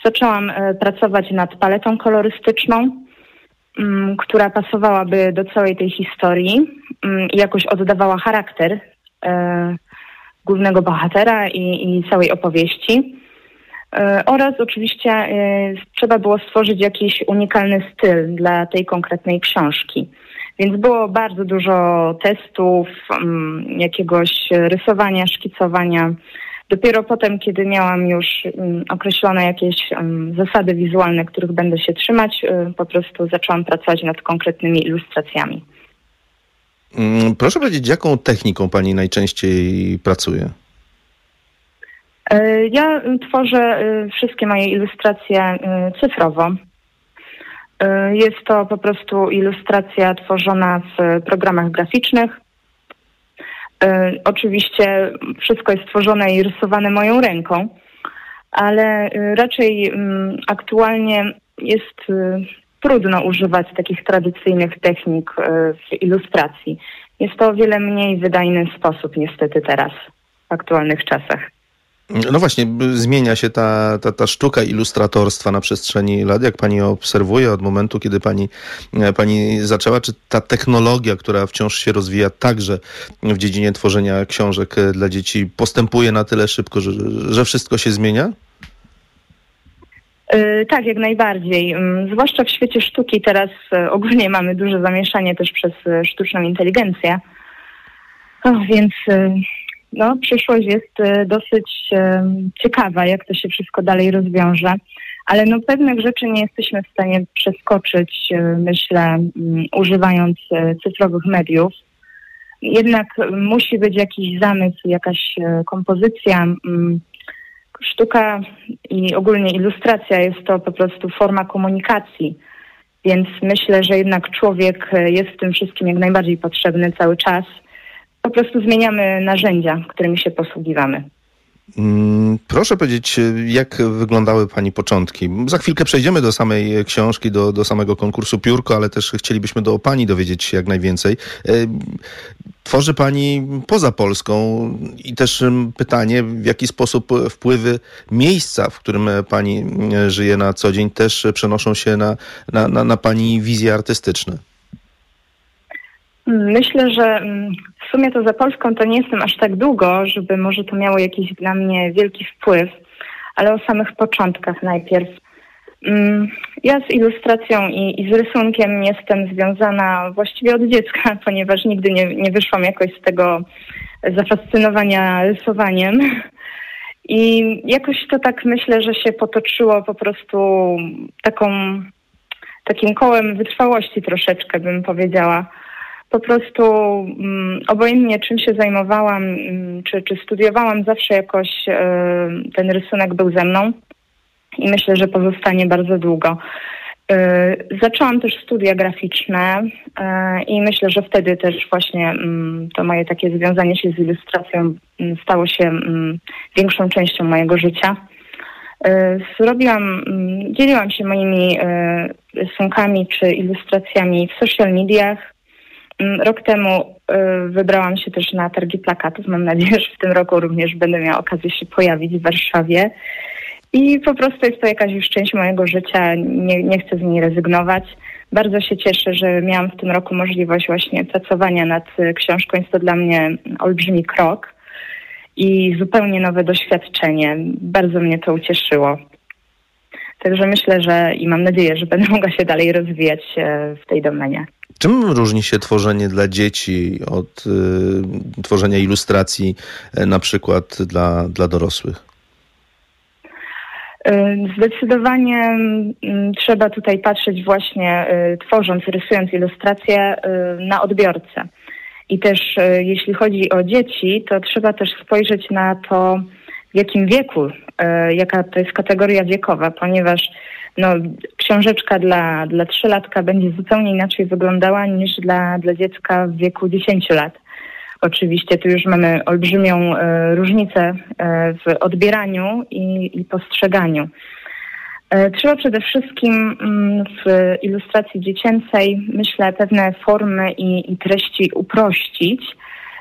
zaczęłam pracować nad paletą kolorystyczną, która pasowałaby do całej tej historii Mm, i jakoś oddawała charakter e, głównego bohatera i, i całej opowieści. E, oraz oczywiście e, trzeba było stworzyć jakiś unikalny styl dla tej konkretnej książki. Więc było bardzo dużo testów, mm, jakiegoś rysowania, szkicowania. Dopiero potem, kiedy miałam już mm, określone jakieś zasady wizualne, których będę się trzymać, po prostu zaczęłam pracować nad konkretnymi ilustracjami. Mm, proszę powiedzieć, jaką techniką pani najczęściej pracuje? E, ja tworzę e, wszystkie moje ilustracje e, cyfrowo. Jest to po prostu ilustracja tworzona w programach graficznych. Oczywiście wszystko jest tworzone i rysowane moją ręką, ale raczej mm, aktualnie jest trudno używać takich tradycyjnych technik w ilustracji. Jest to o wiele mniej wydajny sposób niestety teraz, w aktualnych czasach. No właśnie, zmienia się ta, ta, ta sztuka ilustratorstwa na przestrzeni lat, jak pani obserwuje od momentu, kiedy pani, e, pani zaczęła, czy ta technologia, która wciąż się rozwija także w dziedzinie tworzenia książek e, dla dzieci, postępuje na tyle szybko, że, że wszystko się zmienia? E, tak, jak najbardziej. Mm, zwłaszcza w świecie sztuki teraz ogólnie (laughs) mamy duże zamieszanie też przez sztuczną inteligencję. O, więc no, przyszłość jest dosyć ciekawa, jak to się wszystko dalej rozwiąże. Ale no, pewnych rzeczy nie jesteśmy w stanie przeskoczyć, myślę, mm, używając cyfrowych mediów. Jednak musi być jakiś zamysł, jakaś kompozycja, mm, sztuka i ogólnie ilustracja jest to po prostu forma komunikacji. Więc myślę, że jednak człowiek jest w tym wszystkim jak najbardziej potrzebny cały czas. Po prostu zmieniamy narzędzia, którymi się posługiwamy. Mm, proszę powiedzieć, jak wyglądały Pani początki? Za chwilkę przejdziemy do samej książki, do, do samego konkursu Piórko, ale też chcielibyśmy do Pani dowiedzieć się jak najwięcej. E, tworzy Pani poza Polską i też pytanie, w jaki sposób wpływy miejsca, w którym Pani żyje na co dzień, też przenoszą się na, na, na, na Pani wizje artystyczne? Myślę, że mm, w sumie to za Polską to nie jestem aż tak długo, żeby może to miało jakiś dla mnie wielki wpływ, ale o samych początkach najpierw. Mm, ja z ilustracją i, i z rysunkiem jestem związana właściwie od dziecka, (laughs) ponieważ nigdy nie, nie wyszłam jakoś z tego zafascynowania rysowaniem. I jakoś to tak myślę, że się potoczyło po prostu taką, takim kołem wytrwałości troszeczkę, bym powiedziała po prostu um, obojętnie czym się zajmowałam, um, czy, czy studiowałam, zawsze jakoś um, ten rysunek był ze mną i myślę, że pozostanie bardzo długo. E, zaczęłam też studia graficzne e, i myślę, że wtedy też właśnie mm, to moje takie związanie się z ilustracją stało się większą częścią mojego życia. Zrobiłam, dzieliłam się moimi rysunkami czy ilustracjami w social mediach, rok temu y, wybrałam się też na targi plakatów. Mam nadzieję, że w tym roku również będę miała okazję się pojawić w Warszawie. I po prostu jest to jakaś już część mojego życia. Nie, nie chcę z niej rezygnować. Bardzo się cieszę, że miałam w tym roku możliwość właśnie pracowania nad y, książką. Jest to dla mnie olbrzymi krok i zupełnie nowe doświadczenie. Bardzo mnie to ucieszyło. Także myślę, że i mam nadzieję, że będę mogła się dalej rozwijać e, w tej domenie. Czym różni się tworzenie dla dzieci od y, tworzenia ilustracji y, na przykład dla, dla dorosłych? Zdecydowanie mm, trzeba tutaj patrzeć właśnie, tworząc, rysując ilustrację na odbiorcę. I też jeśli chodzi o dzieci, to trzeba też spojrzeć na to, w jakim wieku, jaka to jest kategoria wiekowa, ponieważ no, książeczka dla, dla trzylatka będzie zupełnie inaczej wyglądała niż dla, dla dziecka w wieku 10 lat. Oczywiście tu już mamy olbrzymią e, różnicę e, w odbieraniu i, i postrzeganiu. E, trzeba przede wszystkim mm, w ilustracji dziecięcej, myślę, pewne formy i, i treści uprościć,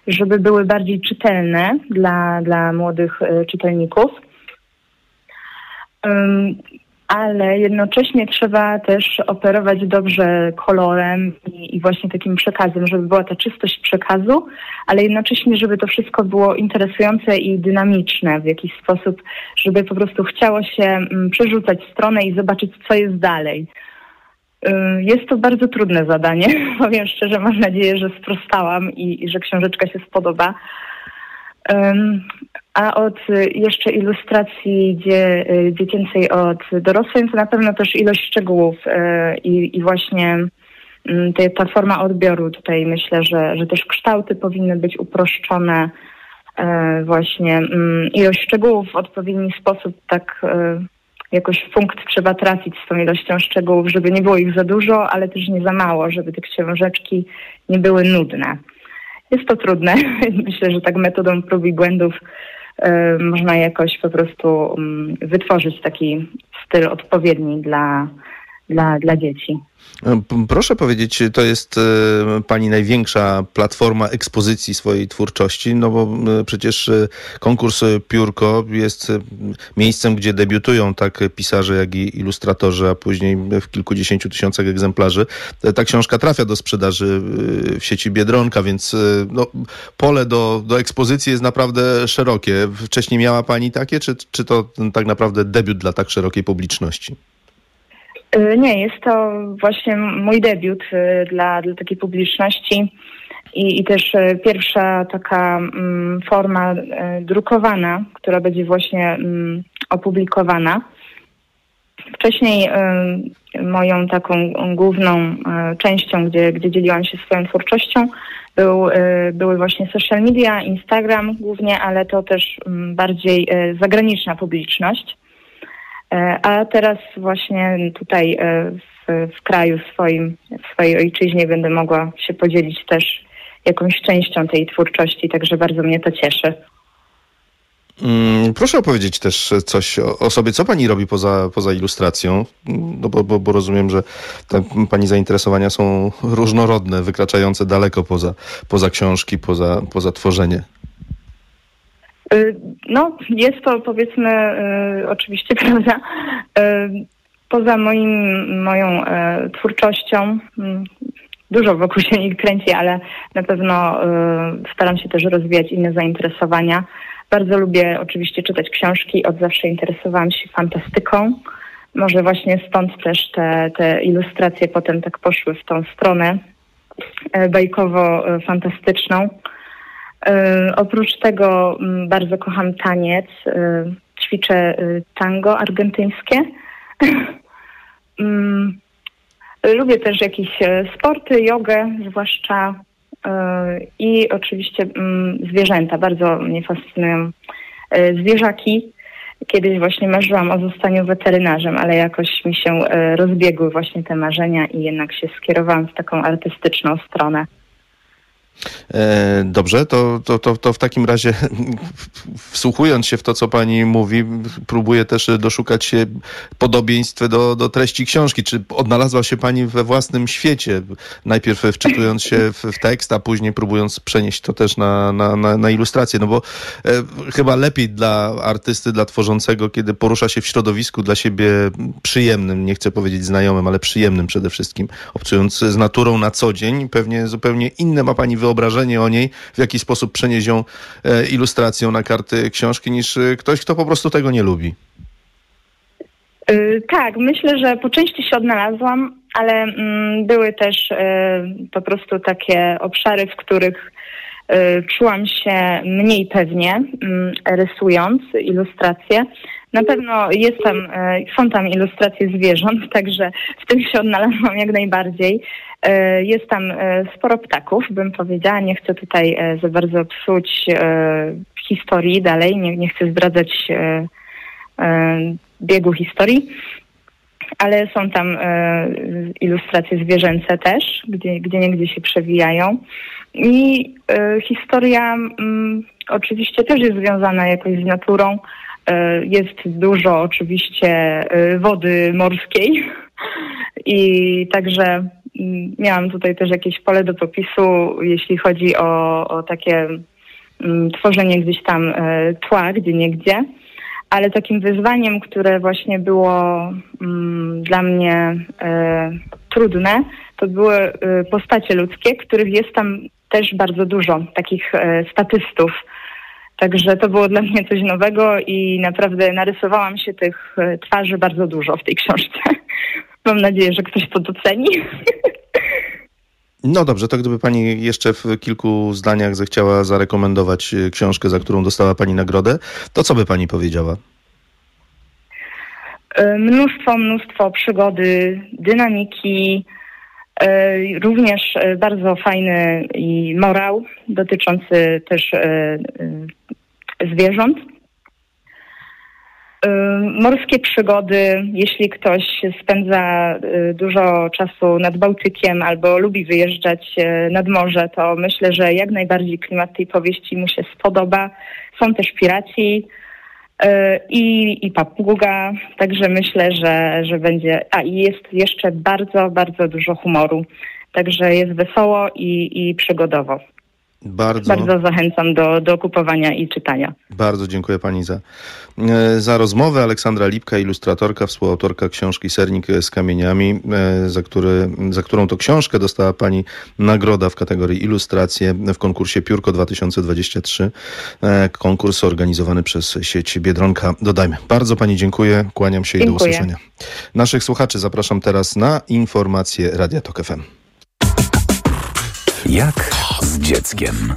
żeby były bardziej czytelne dla, dla młodych e, czytelników ale jednocześnie trzeba też operować dobrze kolorem i, i, właśnie takim przekazem, żeby była ta czystość przekazu, ale jednocześnie, żeby to wszystko było interesujące i dynamiczne w jakiś sposób, żeby po prostu chciało się mm, przerzucać stronę i zobaczyć, co jest dalej. Jest to bardzo trudne zadanie. (laughs) Powiem szczerze, mam nadzieję, że sprostałam i, i że książeczka się spodoba. A od jeszcze ilustracji dzie, dziecięcej od dorosłej to na pewno też ilość szczegółów e, i, i właśnie mm, te, ta forma odbioru tutaj myślę, że, że też kształty powinny być uproszczone. E, właśnie mm, ilość szczegółów w odpowiedni sposób tak e, jakoś punkt trzeba trafić z tą ilością szczegółów, żeby nie było ich za dużo, ale też nie za mało, żeby te książeczki nie były nudne. Jest to trudne. (laughs) Myślę, że tak metodą prób i błędów można jakoś po prostu wytworzyć taki styl odpowiedni dla, dla, dla dzieci. Proszę powiedzieć, to jest e, Pani największa platforma ekspozycji swojej twórczości, no bo przecież e, konkurs Piórko jest e, miejscem, gdzie debiutują tak pisarze, jak i ilustratorzy, a później w kilkudziesięciu tysiącach egzemplarzy. Ta książka trafia do sprzedaży w sieci Biedronka, więc no, pole do, do ekspozycji jest naprawdę szerokie. Wcześniej miała Pani takie, czy, czy to tak naprawdę debiut dla tak szerokiej publiczności? Y, nie, jest to właśnie mój debiut y, dla, dla takiej publiczności i, i też y, pierwsza taka mm, forma drukowana, która będzie właśnie mm, opublikowana. Wcześniej moją taką główną częścią, gdzie, gdzie dzieliłam się swoją twórczością, był, były właśnie social media, Instagram głównie, ale to też mm, bardziej zagraniczna publiczność. E, a teraz właśnie tutaj e, w, w kraju swoim, w swojej ojczyźnie będę mogła się podzielić też jakąś częścią tej twórczości, także bardzo mnie to cieszy. Mm, proszę opowiedzieć też coś o, sobie, co pani robi poza, poza ilustracją, no bo, bo, bo rozumiem, że pani zainteresowania są różnorodne, wykraczające daleko poza, poza książki, poza, poza tworzenie. Y, no, jest to powiedzmy y, oczywiście (laughs) prawda. Y, poza moim, moją twórczością, dużo wokół się nie kręci, ale na pewno staram się też rozwijać inne zainteresowania. Bardzo lubię oczywiście czytać książki, od zawsze interesowałam się fantastyką. Może właśnie stąd też te, te ilustracje potem tak poszły w tą stronę bajkowo-fantastyczną. E, oprócz tego mm, bardzo kocham taniec. E, ćwiczę e, tango argentyńskie. (laughs) Mm, lubię też jakieś sporty, jogę zwłaszcza i oczywiście mm, zwierzęta. Bardzo mnie fascynują zwierzaki. Kiedyś właśnie marzyłam o zostaniu weterynarzem, ale jakoś mi się rozbiegły właśnie te marzenia i jednak się skierowałam w taką artystyczną stronę. E, dobrze, to, to, to, to w takim razie (laughs) wsłuchując się w to, co pani mówi, próbuję też doszukać się podobieństw do, do treści książki. Czy odnalazła się pani we własnym świecie? Najpierw wczytując się w, w tekst, a później próbując przenieść to też na, na, na, na ilustrację. No bo e, chyba lepiej dla artysty, dla tworzącego, kiedy porusza się w środowisku dla siebie przyjemnym, nie chcę powiedzieć znajomym, ale przyjemnym przede wszystkim, obcując z naturą na co dzień. Pewnie zupełnie inne ma pani wyobrażenie wyobrażenie o niej, w jaki sposób przenieść ją e, ilustracją na karty książki, niż e, ktoś, kto po prostu tego nie lubi. Y, tak, myślę, że po części się odnalazłam, ale mm, były też po prostu takie obszary, w których czułam się mniej pewnie, mm, rysując ilustracje. Na pewno jest tam, są tam ilustracje zwierząt, (laughs) także w tym się odnalazłam jak najbardziej. Y, Jest tam y, sporo ptaków, bym powiedziała. Nie chcę tutaj y, za bardzo psuć historii dalej, nie, nie chcę zdradzać biegu historii, ale są tam e, ilustracje zwierzęce też, gdzie, gdzie niegdzie się przewijają. I e, historia mm, oczywiście też jest związana jakoś z naturą. E, jest dużo oczywiście e, wody morskiej i także miałam tutaj też jakieś pole do popisu, jeśli chodzi o, o takie mm, tworzenie gdzieś tam e, tła, gdzie niegdzie ale takim wyzwaniem, które właśnie było mm, dla mnie e, trudne, to były e, postacie ludzkie, których jest tam też bardzo dużo, takich e, statystów. Także to było dla mnie coś nowego i naprawdę narysowałam się tych e, twarzy bardzo dużo w tej książce. Mam nadzieję, że ktoś to doceni. No dobrze, to gdyby pani jeszcze w kilku zdaniach zechciała zarekomendować y, książkę, za którą dostała pani nagrodę, to co by pani powiedziała? E, Mnóstwo, mnóstwo przygody, dynamiki, e, również e, bardzo fajny morał dotyczący też e, e, zwierząt. Morskie przygody, jeśli ktoś spędza e, dużo czasu nad Bałtykiem albo lubi wyjeżdżać e, nad morze, to myślę, że jak najbardziej klimat tej powieści mu się spodoba. Są też piraci, E, i, i papuga, także myślę, że, że będzie. A i jest jeszcze bardzo, bardzo dużo humoru. Także jest wesoło i, i przygodowo. Bardzo, Bardzo zachęcam do, do kupowania i czytania. bardzo dziękuję pani za, e, za rozmowę. Aleksandra Lipka, ilustratorka, współautorka książki Sernik z kamieniami, e, za, który, za którą to książkę dostała pani nagroda w kategorii ilustracje w konkursie Piórko 2023. E, Konkurs organizowany przez sieć Biedronka. Dodajmy. Bardzo pani dziękuję, kłaniam się i do Dziękuję. usłyszenia. Naszych słuchaczy zapraszam teraz na informacje Radia Tok FM. Jak z dzieckiem.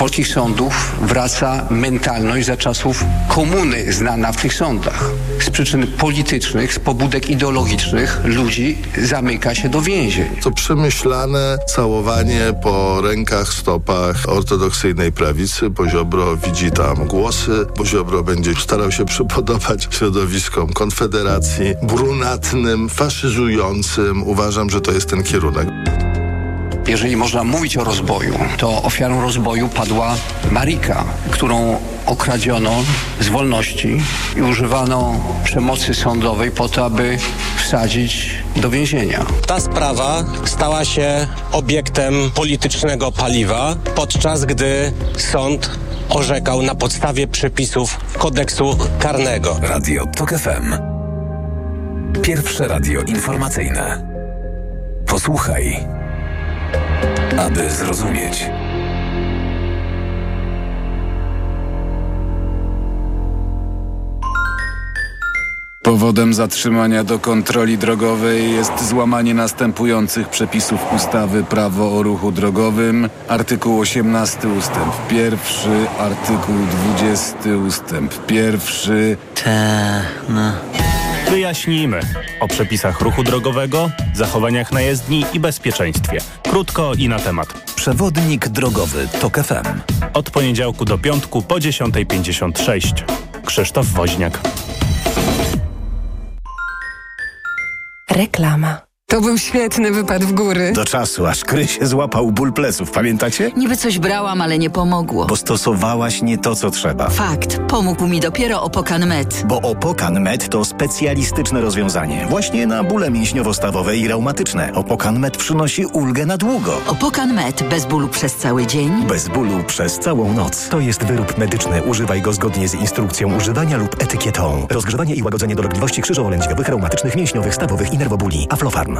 Polskich sądów wraca mentalność za czasów komuny znana w tych sądach. Z przyczyn politycznych, z pobudek ideologicznych ludzi zamyka się do więzień. To przemyślane całowanie po rękach, stopach ortodoksyjnej prawicy. Poziobro widzi tam głosy. Poziobro będzie starał się przypodobać środowiskom Konfederacji, brunatnym, faszyzującym. Uważam, że to jest ten kierunek. Jeżeli można mówić o rozboju, to ofiarą rozboju padła Marika, którą okradziono z wolności i używano przemocy sądowej po to, aby wsadzić do więzienia. Ta sprawa stała się obiektem politycznego paliwa, podczas gdy sąd orzekał na podstawie przepisów kodeksu karnego. Radio TOK FM. Pierwsze radio informacyjne. Posłuchaj, aby zrozumieć. Powodem zatrzymania do kontroli drogowej jest złamanie następujących przepisów ustawy Prawo o ruchu drogowym, artykuł 18 ustęp 1, artykuł 20 ustęp 1. Te, no. Wyjaśnijmy o przepisach ruchu drogowego, zachowaniach na jezdni i bezpieczeństwie. Krótko i na temat. Przewodnik drogowy TOK FM. Od poniedziałku do piątku po 10.56. Krzysztof Woźniak. Reklama. To był świetny wypad w góry. Do czasu, aż Krysie złapał ból pleców, pamiętacie? Niby coś brałam, ale nie pomogło. Bo stosowałaś nie to, co trzeba. Fakt, pomógł mi dopiero Opokan Med. Bo Opokan Med to specjalistyczne rozwiązanie. Właśnie na bóle mięśniowo-stawowe i reumatyczne. Opokan Med przynosi ulgę na długo. Opokan Med bez bólu przez cały dzień. Bez bólu przez całą noc. To jest wyrób medyczny. Używaj go zgodnie z instrukcją używania lub etykietą. Rozgrzewanie i łagodzenie dolegliwości krzyżowo-lędźwiowych, reumatycznych, mięśniowych, stawowych i nerwobóli. Aflofarm.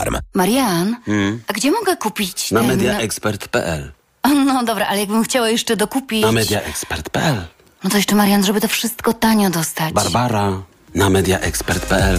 Aflofarm. Marian, Hmm. a gdzie mogę kupić Na ten... mediaexpert.pl No dobra, ale jakbym chciała jeszcze dokupić... Na mediaexpert.pl No to jeszcze Marian, żeby to wszystko tanio dostać. Barbara na mediaexpert.pl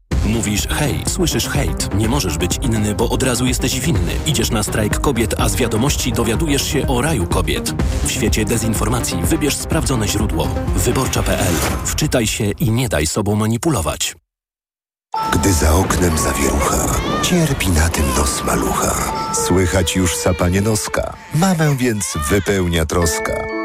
Mówisz hej, słyszysz hejt. Nie możesz być inny, bo od razu jesteś winny. Idziesz na strajk kobiet, a z wiadomości dowiadujesz się o raju kobiet. W świecie dezinformacji wybierz sprawdzone źródło. Wyborcza.pl. Wczytaj się i nie daj sobą manipulować. Gdy za oknem zawierucha, cierpi na tym nos malucha. Słychać już sapanie noska. Mamę więc wypełnia troska.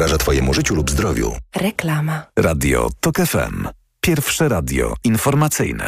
zagraża Twojemu życiu lub zdrowiu. Reklama. Radio TOK FM. Pierwsze radio informacyjne.